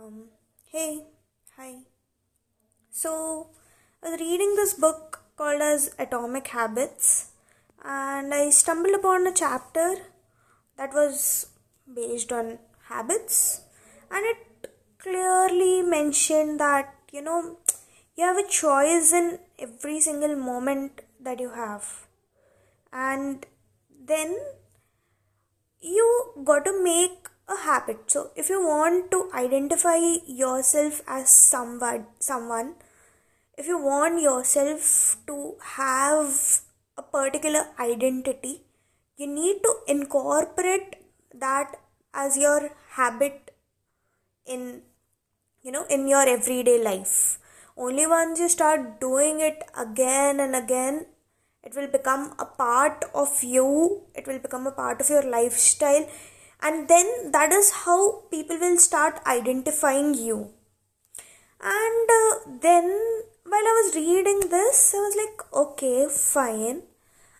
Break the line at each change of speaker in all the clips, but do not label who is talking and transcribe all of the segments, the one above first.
Um, hey, hi. So, I was reading this book called as Atomic Habits, and I stumbled upon a chapter that was based on habits, and it clearly mentioned that you know you have a choice in every single moment that you have, and then you got to make a habit. So if you want to identify yourself as someone someone if you want yourself to have a particular identity you need to incorporate that as your habit in you know in your everyday life. Only once you start doing it again and again it will become a part of you it will become a part of your lifestyle and then that is how people will start identifying you. And uh, then while i was reading this i was like okay fine.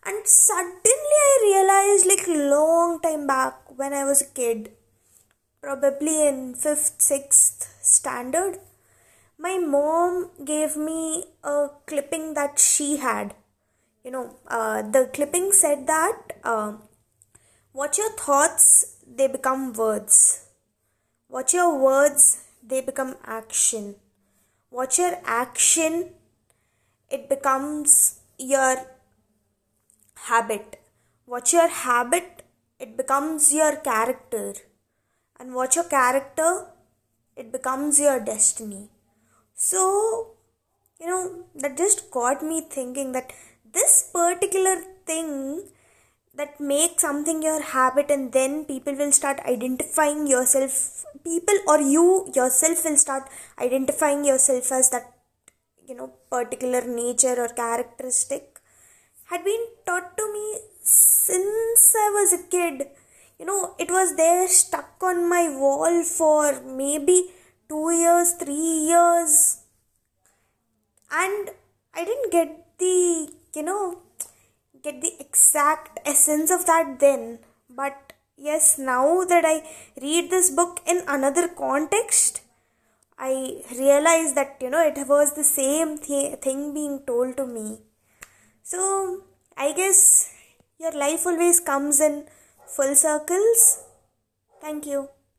And suddenly i realized like long time back when i was a kid probably in 5th 6th standard my mom gave me a clipping that she had. You know uh, the clipping said that uh, watch your thoughts they become words. Watch your words, they become action. Watch your action, it becomes your habit. Watch your habit, it becomes your character. And watch your character, it becomes your destiny. So, you know, that just got me thinking that this particular thing that make something your habit and then people will start identifying yourself people or you yourself will start identifying yourself as that you know particular nature or characteristic. Had been taught to me since i was a kid. You know it was there stuck on my wall for maybe 2 years 3 years. And i didn't get the you know get the exact essence of that then. But yes now that i read this book in another context i realize that you know it was the same th- thing being told to me. So i guess your life always comes in full circles. Thank you